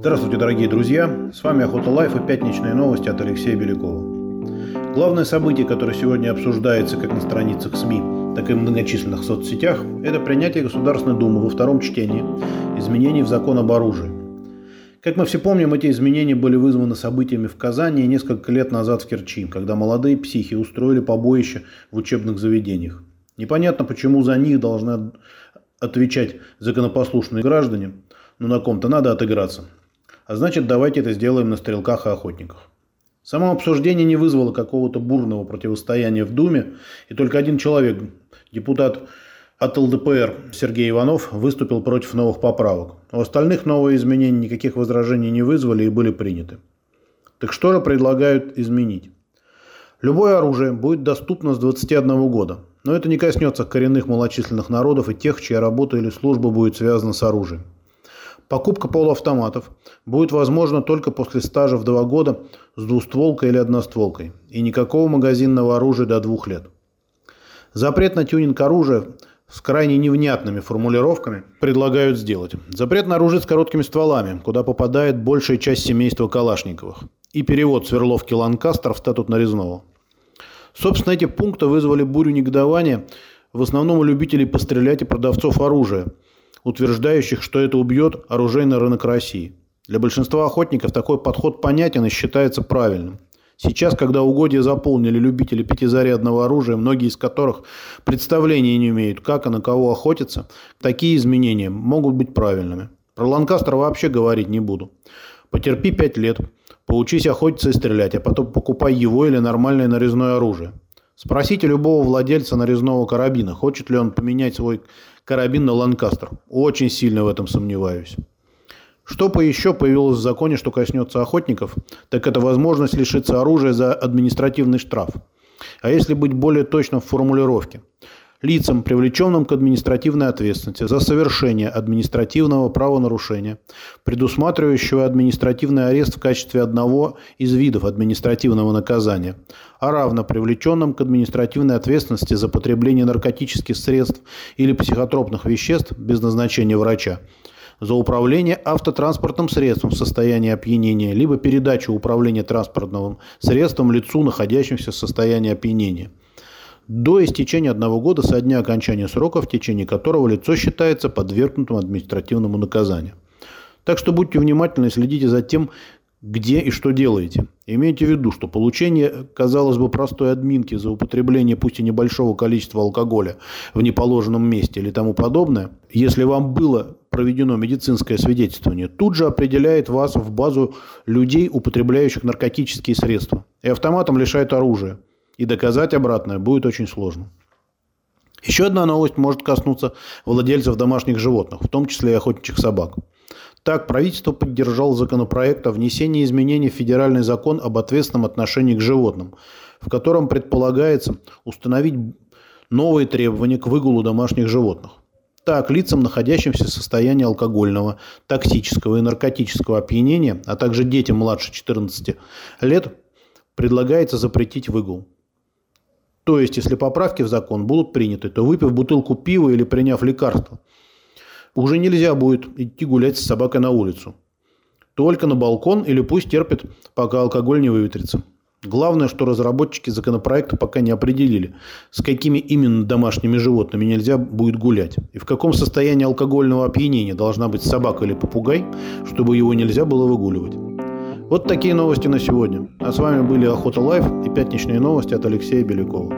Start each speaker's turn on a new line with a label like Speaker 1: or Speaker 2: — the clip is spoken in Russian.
Speaker 1: Здравствуйте, дорогие друзья! С вами Охота Life и пятничные новости от Алексея Белякова. Главное событие, которое сегодня обсуждается как на страницах СМИ, так и в многочисленных соцсетях, это принятие Государственной Думы во втором чтении изменений в закон об оружии. Как мы все помним, эти изменения были вызваны событиями в Казани несколько лет назад в Керчи, когда молодые психи устроили побоище в учебных заведениях. Непонятно, почему за них должны отвечать законопослушные граждане, но на ком-то надо отыграться. А значит, давайте это сделаем на стрелках и охотниках. Само обсуждение не вызвало какого-то бурного противостояния в Думе, и только один человек, депутат от ЛДПР Сергей Иванов, выступил против новых поправок. У остальных новые изменения никаких возражений не вызвали и были приняты. Так что же предлагают изменить? Любое оружие будет доступно с 21 года, но это не коснется коренных малочисленных народов и тех, чья работа или служба будет связана с оружием. Покупка полуавтоматов будет возможна только после стажа в два года с двустволкой или одностволкой и никакого магазинного оружия до двух лет. Запрет на тюнинг оружия с крайне невнятными формулировками предлагают сделать. Запрет на оружие с короткими стволами, куда попадает большая часть семейства Калашниковых. И перевод сверловки Ланкастер в статут нарезного. Собственно, эти пункты вызвали бурю негодования в основном у любителей пострелять и продавцов оружия – утверждающих, что это убьет оружейный рынок России. Для большинства охотников такой подход понятен и считается правильным. Сейчас, когда угодья заполнили любители пятизарядного оружия, многие из которых представления не имеют, как и на кого охотиться, такие изменения могут быть правильными. Про Ланкастер вообще говорить не буду. Потерпи пять лет, поучись охотиться и стрелять, а потом покупай его или нормальное нарезное оружие. Спросите любого владельца нарезного карабина, хочет ли он поменять свой карабин на Ланкастер. Очень сильно в этом сомневаюсь. Что по еще появилось в законе, что коснется охотников, так это возможность лишиться оружия за административный штраф. А если быть более точным в формулировке – лицам, привлеченным к административной ответственности за совершение административного правонарушения, предусматривающего административный арест в качестве одного из видов административного наказания, а равно привлеченным к административной ответственности за потребление наркотических средств или психотропных веществ без назначения врача, за управление автотранспортным средством в состоянии опьянения, либо передачу управления транспортным средством лицу, находящемуся в состоянии опьянения – до истечения одного года со дня окончания срока, в течение которого лицо считается подвергнутым административному наказанию. Так что будьте внимательны и следите за тем, где и что делаете. Имейте в виду, что получение, казалось бы, простой админки за употребление пусть и небольшого количества алкоголя в неположенном месте или тому подобное, если вам было проведено медицинское свидетельствование, тут же определяет вас в базу людей, употребляющих наркотические средства, и автоматом лишает оружия – и доказать обратное будет очень сложно. Еще одна новость может коснуться владельцев домашних животных, в том числе и охотничьих собак. Так, правительство поддержало законопроект о внесении изменений в федеральный закон об ответственном отношении к животным, в котором предполагается установить новые требования к выгулу домашних животных. Так, лицам, находящимся в состоянии алкогольного, токсического и наркотического опьянения, а также детям младше 14 лет, предлагается запретить выгул. То есть, если поправки в закон будут приняты, то выпив бутылку пива или приняв лекарство, уже нельзя будет идти гулять с собакой на улицу. Только на балкон или пусть терпит, пока алкоголь не выветрится. Главное, что разработчики законопроекта пока не определили, с какими именно домашними животными нельзя будет гулять. И в каком состоянии алкогольного опьянения должна быть собака или попугай, чтобы его нельзя было выгуливать. Вот такие новости на сегодня. А с вами были Охота Life и пятничные новости от Алексея Белякова.